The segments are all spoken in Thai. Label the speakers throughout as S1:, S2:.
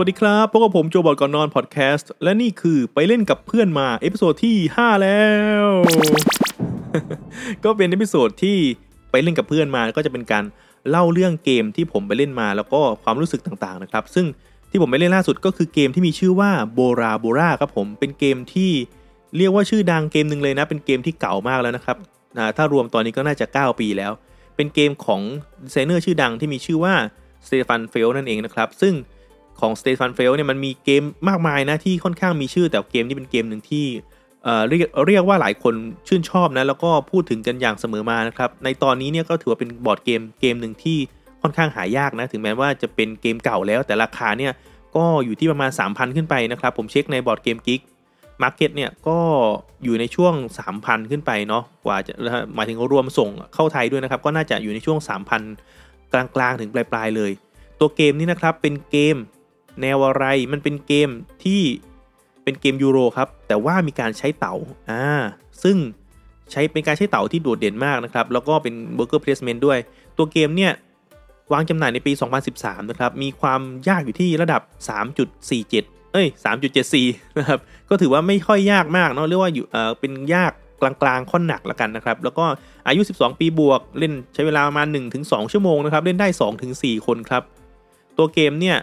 S1: สวัสดีครับ พบกับผมโจบอร์ดก่อนนอนพอดแคสต์และนี่คือไปเล่นกับเพื่อนมา episode ที่ 5 แล้ว ก็เป็น episode ที่ไปเล่นกับเพื่อนมาก็จะเป็นการเล่าเรื่องเกมที่ผมไปเล่นมาแล้วก็ความรู้สึกต่างๆนะครับ ซึ่งที่ผมไปเล่นล่าสุดก็คือเกมที่มีชื่อว่า Bora Bora ครับผมเป็นเกมที่เรียกว่าชื่อดังเกมหนึ่งเลยนะ เป็นเกมที่เก่ามากแล้วนะครับถ้ารวมตอนนี้ก็น่าจะ 9 ปีแล้ว เป็นเกมของดีไซเนอร์ชื่อดังที่มีชื่อว่า Stefan Feld นั่นเองนะครับซึ่ง ของ Stefan Feld เนี่ยมันมีเกมมากมายนะที่ค่อนข้างมีชื่อแต่เกมนี้เป็นเกมหนึ่งที่เรียกเรียกว่าหลายคนชื่นชอบนะแล้วก็พูดถึงกันอย่างเสมอมานะครับในตอนนี้เนี่ยก็ถือว่าเป็นบอร์ดเกมเกมหนึ่งที่ค่อนข้างหายากนะถึงแม้ว่าจะเป็นเกมเก่าแล้ว แต่ราคาเนี่ยก็อยู่ที่ประมาณ 3,000 ขึ้นไปนะครับผมเช็คใน BoardGameGeek Market เนี่ยก็อยู่ในช่วง 3,000 ขึ้นไปเนาะกว่าจะหมายถึงรวมส่งเข้าไทยด้วยนะครับก็น่าจะอยู่ในช่วง 3,000 กลางๆ ถึงปลายๆเลย ตัวเกมนี้นะครับเป็นเกม แนวอะไรมันเป็นเกมที่เป็นเกมยูโรครับ แต่ว่ามีการใช้เตา๋าอ่าซึ่งใช้เป็นการใช้เต๋าที่โดดเด่นมากนะครับ แล้วก็เป็นเบอร์เกอร์เพลสเมนต์ด้วย ตัวเกมเนี่ยวางจำหน่ายในปี 2013 นะครับ มีความยากอยู่ที่ระดับ 3.47 เอ้ย 3.74 นะครับ ก็ถือว่าไม่ค่อยยากมากเนาะ เรียกว่าอยู่ เอ่อเป็นยากกลางๆ ค่อนหนักละกันนะครับ แล้วก็อายุ 12 ปีบวก เล่นใช้เวลาประมาณ 1-2 ชั่วโมงนะครับ เล่นได้ 2-4 คนครับ ตัวเกมเนี่ย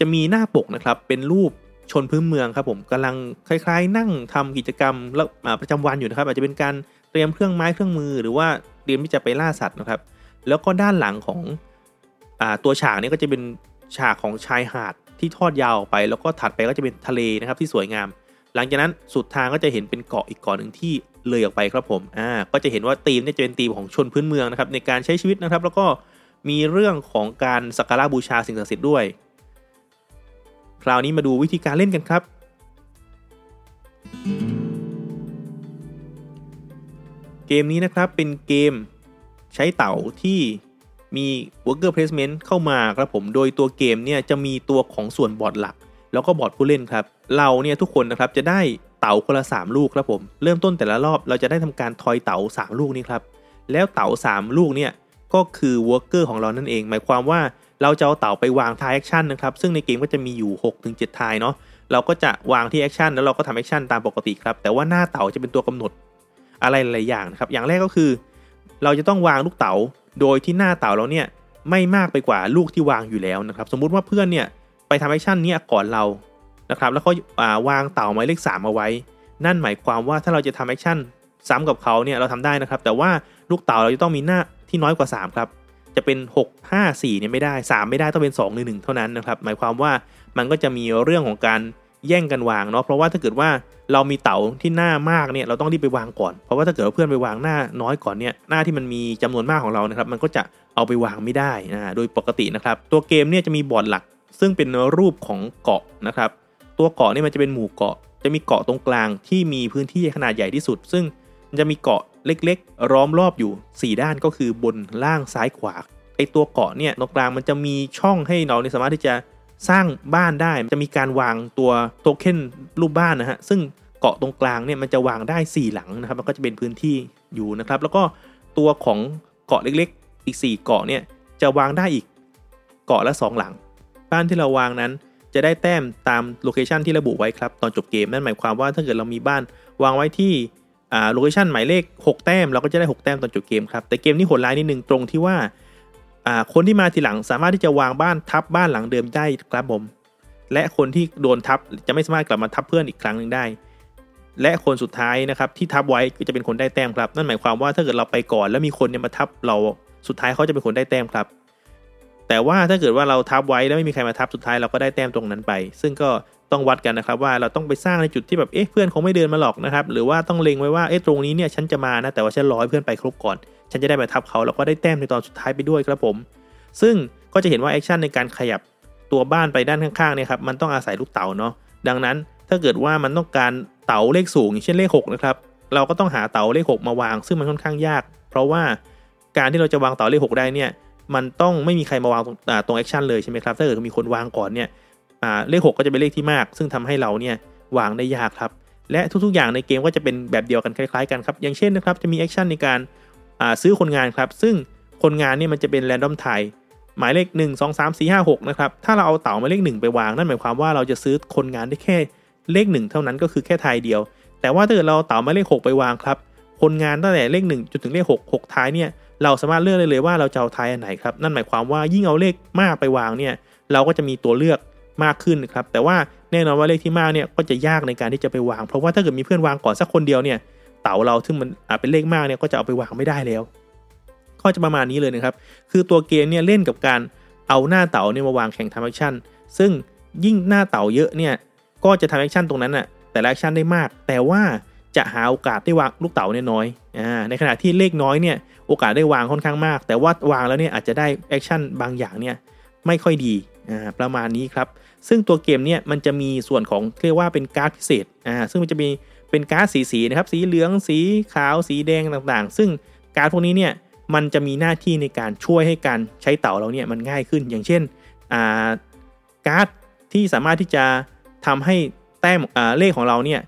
S1: จะมีหน้าปกนะครับเป็นรูปชนพื้นเมืองครับผมกำลังคล้ายๆ นั่งทำกิจกรรมแล้วประจำวันอยู่นะครับ อาจจะเป็นการเตรียมเครื่องไม้เครื่องมือ หรือว่าเตรียมที่จะไปล่าสัตว์นะครับ แล้วก็ด้านหลังของอตัวฉากนี้ก็จะเป็นฉากของชายหาดที่ทอดยาวไป แล้วก็ถัดไปก็จะเป็นทะเลนะครับที่สวยงาม หลังจากนั้นสุดทางก็จะเห็นเป็นเกาะอีกเกาะหนึ่งที่เลยออกไปครับผมอ่าก็จะเห็นว่าธีมนี่จะเป็นธีมของชนพื้นเมืองนะครับในการใช้ชีวิตนะครับ แล้วก็มีเรื่องของการสักการะบูชาสิ่งศักดิ์สิทธิ์ด้วย คราวนี้มาดูวิธีการเล่นกันครับ เกมนี้นะครับเป็นเกมใช้เต๋าที่มี worker placement เข้ามาครับผม โดยตัวเกมเนี่ยจะมีตัวของส่วนบอร์ดหลัก แล้วก็บอร์ดผู้เล่นครับ เราเนี่ยทุกคนนะครับจะได้เต๋าคนละ 3 ลูกครับผม เริ่มต้นแต่ละรอบเราจะได้ทำการทอยเต๋า3 ลูกนี้ครับ แล้วเต๋า3 ลูกเนี่ย ก็คือ worker ของเรานั่นเอง หมายความว่าเราจะเอาเต๋าไปวาง tile action นะครับซึ่งในเกมก็จะมีอยู่ 6-7 tile เนาะเราก็จะวางที่ action แล้วเราก็ทำ action ตามปกติครับแต่ว่าหน้าเต๋าจะเป็นตัวกำหนดอะไรหลายอย่างนะครับอย่างแรกก็คือ เราจะต้องวางลูกเต๋าโดยที่หน้าเต๋าเราเนี่ยไม่มากไปกว่าลูกที่วางอยู่แล้วนะครับสมมุติว่าเพื่อนเนี่ยไปทำ action นี้ก่อนเรานะครับแล้วก็วางเต๋าหมายเลข3เอาไว้ นั่นหมายความว่าถ้าเราจะทำ action ซ้ำกับเขาเนี่ยเราทำได้นะครับ แต่ว่า ลูกเต๋าเราจะต้องมีหน้าที่น้อยกว่า 3 ครับ จะเป็น 6 5 4เนี่ยไม่ได้ 3 ไม่ได้ต้องเป็น2 1 1เท่านั้นนะครับ หมายความว่ามันก็จะมีเรื่องของการแย่งกันวางเนาะเพราะว่าถ้าเกิดว่าเรามีเต๋าที่หน้ามากเนี่ยเราต้องรีบไปวางก่อน เพราะว่าถ้าเกิดเพื่อนไปวางหน้าน้อยก่อนเนี่ยหน้าที่มันมีจำนวนมากของเรานะครับมันก็จะเอาไปวางไม่ได้นะโดยปกตินะครับ ตัวเกมเนี่ยจะมีบอร์ดหลัก ซึ่งเป็นรูปของเกาะนะครับ ตัวเกาะนี่มันจะเป็นหมู่เกาะ จะมีเกาะตรงกลางที่มีพื้นที่ขนาดใหญ่ที่สุด ซึ่งมันจะมีเกาะ เล็กๆ ล้อมรอบอยู่ 4 ด้านก็คือบนล่างซ้ายขวาไอตัวเกาะเนี่ยตรงกลางมันจะมีช่องให้เราสามารถที่จะสร้างบ้านได้จะมีการวางตัวโทเค็นรูปบ้านนะฮะซึ่งเกาะตรงกลางเนี่ยมันจะวางได้ 4 หลังนะครับมันก็จะเป็นพื้นที่อยู่นะครับ แล้วก็ตัวของเกาะเล็กๆ อีก 4 เกาะเนี่ยจะวางได้อีกเกาะละ 2 หลัง บ้านที่เราวางนั้นจะได้แต้มตาม location ที่ระบุไว้ครับตอนจบเกมนั่นหมายความว่าถ้าเกิดเรามีบ้านวางไว้ที่ อ่า location หมายเลข 6 แต้มเราก็จะได้ 6 แต้มตอนจบเกมครับ แต่เกมนี้โหดร้ายนิดนึงตรงที่ว่าคนที่มาทีหลังสามารถที่จะวางบ้านทับบ้านหลังเดิมได้ครับผม และคนที่โดนทับจะไม่สามารถกลับมาทับเพื่อนอีกครั้งหนึ่งได้ และคนสุดท้ายนะครับที่ทับไว้ก็จะเป็นคนได้แต้มครับ นั่นหมายความว่าถ้าเกิดเราไปก่อนแล้วมีคนเนี่ยมาทับเราสุดท้ายเขาจะเป็นคนได้แต้มครับ แต่ว่าถ้าเกิดว่าเราทับไว้แล้วไม่มีใครมาทับสุดท้ายเราก็ได้แต้มตรงนั้นไป ซึ่งก็ต้องวัดกันนะครับว่าเราต้องไปสร้างในจุดที่แบบเอ๊ะเพื่อนคงไม่เดินมาหรอกนะครับหรือว่าต้องเล็งไว้ว่าเอ๊ะตรงนี้เนี่ยฉันจะมานะแต่ว่าฉันรอให้เพื่อนไปครบก่อน ฉันจะได้มาทับเขาแล้วก็ได้แต้มในตอนสุดท้ายไปด้วยครับผม ซึ่งก็จะเห็นว่า action ในการขยับตัวบ้านไปด้านข้างๆเนี่ยครับมันต้องอาศัยลูกเต๋าเนาะดังนั้นถ้าเกิดว่ามันต้องการเต๋าเลขสูงเช่นเลข6นะครับเราก็ต้องหาเต๋าเลข 6 มาวาง ซึ่งมันค่อนข้างยาก เพราะว่าการที่เราจะวางเต๋าเลข 6 ได้เนี่ย มันต้องไม่มีใครมาวางตรง action เลยใช่ไหมครับถ้าเกิดมีคนวางก่อนเนี่ยเลข 6 ก็จะเป็นเลขที่มาก ซึ่งทำให้เราเนี่ยวางได้ยากครับ และทุกๆอย่างในเกมก็จะเป็นแบบเดียวกันคล้ายๆกันครับ อย่างเช่นนะครับจะมี action ในการซื้อคนงานครับ ซึ่งคนงานเนี่ยมันจะเป็น random tile หมายเลข 1 2 3 4 5 6 นะครับ ถ้าเราเอาเต๋าหมายเลข 1 ไปวาง นั่นหมายความว่าเราจะซื้อคนงานได้แค่เลข 1 เท่านั้นก็คือแค่ tile เดียว แต่ว่าถ้าเกิดเราเต๋าหมายเลข 6 ไปวางครับ คนงานตั้งแต่เลข 1 จนถึงเลข 6 6 tile เนี่ย เราสามารถเลือกได้เลยว่าเราจะเอา tile อันไหนครับนั่นหมายความว่ายิ่งเอาเลขมากไปวางเนี่ยเราก็จะมีตัวเลือกมากขึ้นครับแต่ว่าแน่นอนว่าเลขที่มากเนี่ยก็จะยากในการที่จะไปวาง เพราะว่าถ้าเกิดมีเพื่อนวางก่อนสักคนเดียวเนี่ยเต๋าเราซึ่งมันเป็นเลขมากเนี่ยก็จะเอาไปวางไม่ได้แล้วก็จะประมาณนี้เลยนะครับ คือตัวเกมเนี่ยเล่นกับการเอาหน้าเต๋าเนี่ยมาวางแข่งทำ action ซึ่งยิ่งหน้าเต๋าเยอะเนี่ยก็จะทำ action ตรงนั้นอะแต่ละ action ได้มาก แต่ว่า จะหาโอกาสได้วางลูกเต๋าเนี่ยน้อยอ่าในขณะที่เลขน้อยเนี่ยโอกาสได้วางค่อนข้างมาก แต่ว่าวางแล้วเนี่ยอาจจะได้ action บางอย่างเนี่ยไม่ค่อยดีอ่าประมาณนี้ครับ ซึ่งตัวเกมเนี่ยมันจะมีส่วนของเรียกว่าเป็นการ์ดพิเศษอ่าซึ่งมันจะมีเป็นการ์ดสีสีนะครับสีเหลืองสีขาวสีแดงต่างๆ ซึ่งการ์ดพวกนี้เนี่ยมันจะมีหน้าที่ในการช่วยให้การใช้เต๋าเราเนี่ยมันง่ายขึ้น อย่างเช่นการ์ดที่สามารถที่จะทำให้แต้มเลขของเราเนี่ย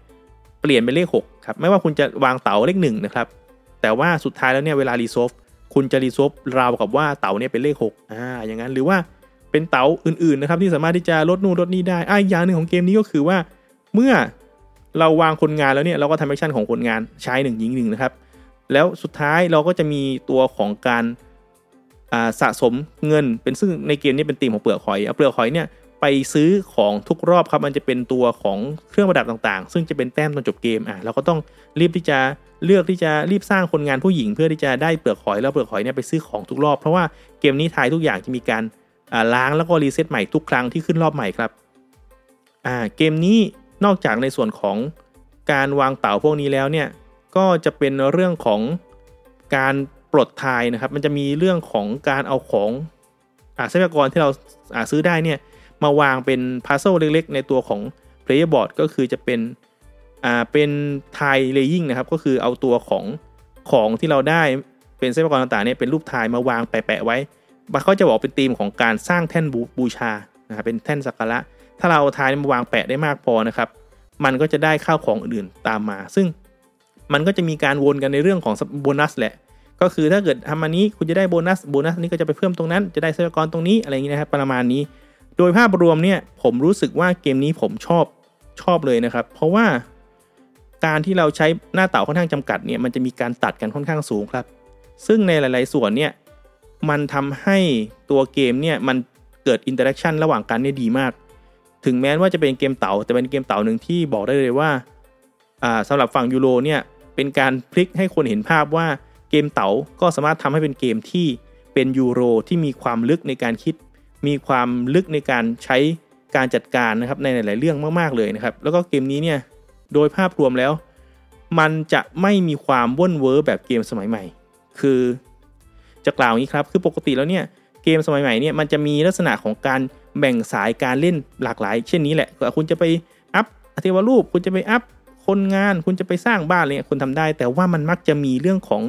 S1: เปลี่ยนเป็นเลข 6 ครับไม่ว่าคุณจะวางเต๋าเลข1นะครับแต่ว่าสุดท้ายแล้วเนี่ยเวลา resolveคุณจะ resolve ราวกับว่าเต๋าเนี่ยเป็นเลข6อ่าอย่างนั้นหรือว่าเป็นเต๋าอื่นๆนะครับที่สามารถที่จะลดนู่นลดนี่ได้อ่าอย่างหนึ่งของเกมนี้ก็คือว่า เมื่อเราวางคนงานแล้วเนี่ยเราก็ทำ action ของคนงานใช้หนึ่งยิงหนึ่งนะครับแล้วสุดท้ายเราก็จะมีตัวของการสะสมเงินเป็นซึ่งในเกมนี้เป็นตีมของเปลือกหอยเอาเปลือกหอยเนี่ย ไปซื้อของทุกรอบครับ มันจะเป็นตัวของเครื่องประดับต่างๆ ซึ่งจะเป็นแต้มตอนจบเกมอะเราก็ต้องรีบที่จะเลือกที่จะรีบสร้างคนงานผู้หญิง เพื่อที่จะได้เปลือกหอยแล้วเปลือกหอยเนี่ยไปซื้อของทุกรอบ เพราะว่าเกมนี้ทายทุกอย่างจะมีการล้างแล้วก็รีเซ็ตใหม่ทุกครั้งที่ขึ้นรอบใหม่ครับอ่าเกมนี้นอกจากในส่วนของการวางเต่าพวกนี้แล้วเนี่ยก็จะเป็นเรื่องของการปลดทายนะครับ มันจะมีเรื่องของการเอาของอาทรัพยากรที่เราอาซื้อได้เนี่ย มาวางเป็นพัซเซลเล็กๆ ในตัวของ Player Board ก็คือจะเป็นอ่าเป็นทายเลยิ่งนะครับ ก็คือเอาตัวของของที่เราได้เป็นทรัพยากรต่างๆเนี่ยเป็นรูปทายมาวางแปะๆไว้เขาจะบอกเป็นธีมของการสร้างแท่นบูชานะครับเป็นแท่นสักการะ ถ้าเราทายมาวางแปะได้มากพอนะครับ มันก็จะได้ข้าวของอื่นตามมา ซึ่งมันก็จะมีการวนกันในเรื่องของโบนัสแหละ ก็คือถ้าเกิดทำอันนี้คุณจะได้โบนัส โบนัสนี้ก็จะไปเพิ่มตรงนั้น จะได้ทรัพยากรตรงนี้อะไรอย่างนี้นะครับ ประมาณนี้ โดยภาพรวมเนี่ยผมรู้สึกว่าเกมนี้ผมชอบชอบเลยนะครับ เพราะว่าการที่เราใช้หน้าเต๋าค่อนข้างจำกัดเนี่ยมันจะมีการตัดกันค่อนข้างสูงครับ ซึ่งในหลาย ๆ ส่วนเนี่ยมันทำให้ตัวเกมเนี่ยมันเกิด interaction ระหว่างกันเนี่ยดีมาก ถึงแม้ว่าจะเป็นเกมเต๋าแต่เป็นเกมเต๋าหนึ่งที่บอกได้เลยว่าสำหรับฝั่งยูโรเนี่ยเป็นการพลิกให้คนเห็นภาพว่าเกมเต๋าก็สามารถทำให้เป็นเกมที่เป็นยูโรที่มีความลึกในการคิด มีความลึกในการใช้การจัดการนะครับในหลาย ๆ เรื่องมาก ๆ เลยนะครับ แล้วก็เกมนี้เนี่ยโดยภาพรวมแล้ว มันจะไม่มีความว่นเวอร์แบบเกมสมัยใหม่ คือจะกล่าวอย่างนี้ครับ คือปกติแล้วเนี่ยเกมสมัยใหม่เนี่ยมันจะมีลักษณะของการแบ่งสายการเล่นหลากหลาย เช่นนี้แหละคุณจะไปอัพอธิวรูป คุณจะไปอัพคนงาน คุณจะไปสร้างบ้านอะไรเงี้ยคุณทำได้ แต่ว่ามันมักจะมีเรื่องของ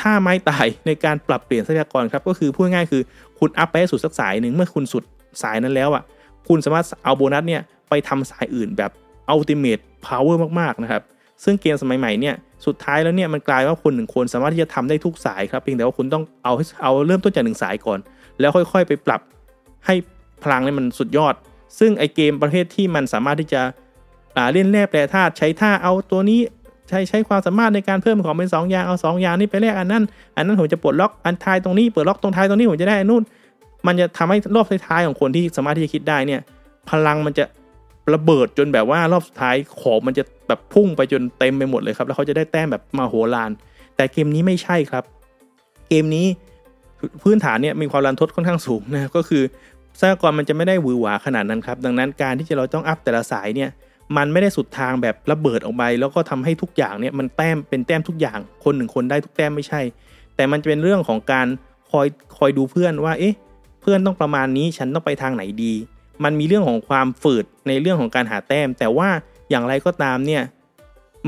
S1: ท่าไม้ตายในการปรับเปลี่ยนทรัพยากรครับ ก็คือพูดง่ายคือ คุณ up ไปสุดสักสายหนึ่งเมื่อคุณสุดสายนั้นแล้วอะคุณสามารถเอาโบนัสเนี่ยไปทำสายอื่นแบบ ultimate power มากๆนะครับซึ่งเกมสมัยใหม่เนี่ยสุดท้ายแล้วเนี่ยมันกลายว่าคนหนึ่งคนสามารถที่จะทำได้ทุกสายครับเพียงแต่ว่าคุณต้องเอาเอาเริ่มต้นจากหนึ่งสายก่อน แล้วค่อยๆ ไปปรับให้พลังนี่มันสุดยอด ซึ่งไอเกมประเภทที่มันสามารถที่จะเล่นแร่แปรธาตุใช้ท่าเอาตัวนี้ ใช้ใช้ความสามารถในการเพิ่มของเป็น2อย่างเอา2อย่างนี้ไปแลกอันนั้น อันนั้นผมจะปลดล็อกอันท้ายตรงนี้เปิดล็อกตรงท้ายตรงนี้ผมจะได้อันนู้นมันจะทำให้รอบท้ายของคนที่สามารถที่จะคิดได้เนี่ย พลังมันจะระเบิดจนแบบว่ารอบสุดท้ายของมันจะแบบพุ่งไปจนเต็มไปหมดเลยครับ แล้วเขาจะได้แต้มแบบมาโหฬารแต่เกมนี้ไม่ใช่ครับ เกมนี้พื้นฐานเนี่ยมีความรันทดค่อนข้างสูงนะก็คือทรัพยากรมันจะไม่ได้หวือหวาขนาดนั้นครับ ดังนั้นการที่จะเราต้องอัพแต่ละสายเนี่ย มันไม่ได้สุดทางแบบระเบิดออกไปแล้วก็ทำให้ทุกอย่างเนี่ยมันแต้มเป็นแต้มทุกอย่าง คนหนึ่งคนได้ทุกแต้มไม่ใช่ แต่มันจะเป็นเรื่องของการคอยคอยดูเพื่อนว่า เอ๊ะ เพื่อนต้องประมาณนี้ฉันต้องไปทางไหนดี มันมีเรื่องของความฝืดในเรื่องของการหาแต้ม แต่ว่าอย่างไรก็ตามเนี่ย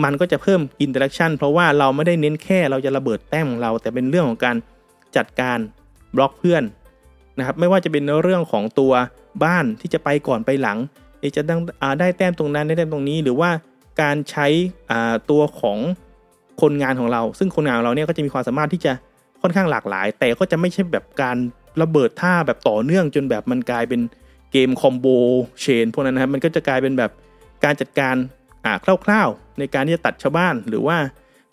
S1: มันก็จะเพิ่ม interaction เพราะว่าเราไม่ได้เน้นแค่เราจะระเบิดแต้มของเรา แต่เป็นเรื่องของการจัดการบล็อกเพื่อนนะครับไม่ว่าจะเป็นเรื่องของตัวบ้านที่จะไปก่อนไปหลัง จะได้แต้มตรงนั้นได้แต้มตรงนี้หรือว่าการใช้ตัวของคนงานของเรา ซึ่งคนงานของเราเนี่ยก็จะมีความสามารถที่จะค่อนข้างหลากหลาย แต่ก็จะไม่ใช่แบบการ
S2: ระเบิดท่าแบบต่อเนื่องจนแบบมันกลายเป็นเกมคอมโบเชนพวกนั้นนะครับมันก็จะกลายเป็นแบบการจัดการอ่าคร่าวๆ ในการที่จะตัดชาวบ้าน หรือว่า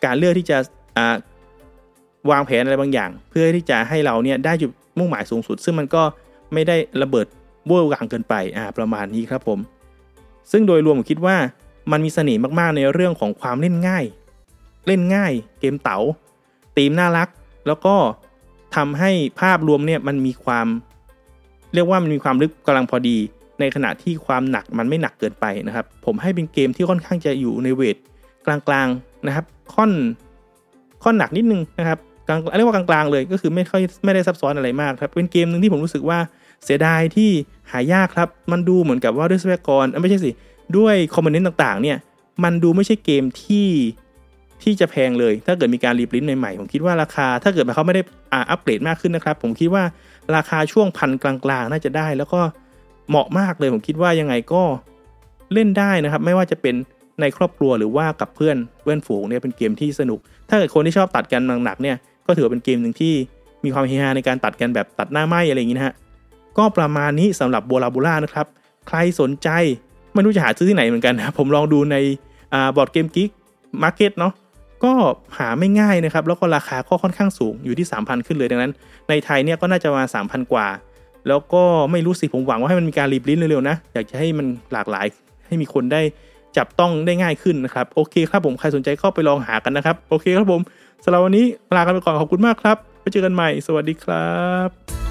S2: การเลือกที่จะอ่าวางแผนอะไรบางอย่าง เพื่อที่จะให้เราเนี่ยได้จุดมุ่งหมายสูงสุด ซึ่งมันก็ไม่ได้ระเบิด เวอร์วังเกินไปอ่าประมาณนี้ครับผม ซึ่งโดยรวมผมคิดว่ามันมีเสน่ห์มากๆในเรื่องของความเล่นง่าย เล่นง่าย เกมเต๋าตีมน่ารัก แล้วก็ทำให้ภาพรวมเนี่ยมันมีความ เรียกว่ามันมีความลึกกำลังพอดี ในขณะที่ความหนักมันไม่หนักเกินไปนะครับ ผมให้เป็นเกมที่ค่อนข้างจะอยู่ในเวทกลางๆนะครับ ค่อนค่อนหนักนิดนึงนะครับกลางเรียกว่ากลางๆเลยก็คือไม่ค่อยไม่ได้ซับซ้อนอะไรมากครับเป็นเกมหนึ่งที่ผมรู้สึกว่า เสียดายที่หายากครับ มันดูเหมือนกับว่าด้วยทรัพยากรไม่ใช่สิ ด้วยคอมโพเนนต์ต่างๆ เนี่ย มันดูไม่ใช่เกมที่ที่จะแพงเลย ถ้าเกิดมีการรีบลิ้นใหม่ๆ ผมคิดว่าราคา ถ้าเกิดเขาไม่ได้อัปเกรดมากขึ้นนะครับ ผมคิดว่าราคาช่วงพันกลางๆ น่าจะได้ แล้วก็เหมาะมากเลย ผมคิดว่ายังไงก็เล่นได้นะครับ ไม่ว่าจะเป็นในครอบครัวหรือว่ากับเพื่อนเพื่อนฝูงเนี่ยเป็นเกมที่สนุก ถ้าเกิดคนที่ชอบตัดกันหนักๆเนี่ย ก็ถือว่าเป็นเกมหนึ่งที่มีความเฮฮาในการตัดกันแบบตัดหน้าไหมอะไรอย่างนี้นะฮะ ก็ประมาณนี้สำหรับ Bora Bora นะครับ ใครสนใจไม่รู้จะหาซื้อที่ไหนเหมือนกันนะผมลองดูใน BoardGameGeek Market เนาะก็หาไม่ง่ายนะครับ แล้วก็ราคาก็ค่อนข้างสูงอยู่ที่ 3,000 ขึ้นเลยดังนั้น ในไทยเนี่ยก็น่าจะมา3,000 กว่า แล้วก็ไม่รู้สิผมหวังว่าให้มันมีการ reprint เร็วๆนะ อยากจะให้มันหลากหลายให้มีคนได้จับต้องได้ง่ายขึ้นนะครับ โอเคครับผมใครสนใจเข้าไปลองหากันนะครับ โอเคครับผมสำหรับวันนี้ลากันไปก่อนขอบคุณมากครับไว้เจอกันใหม่ สวัสดีครับ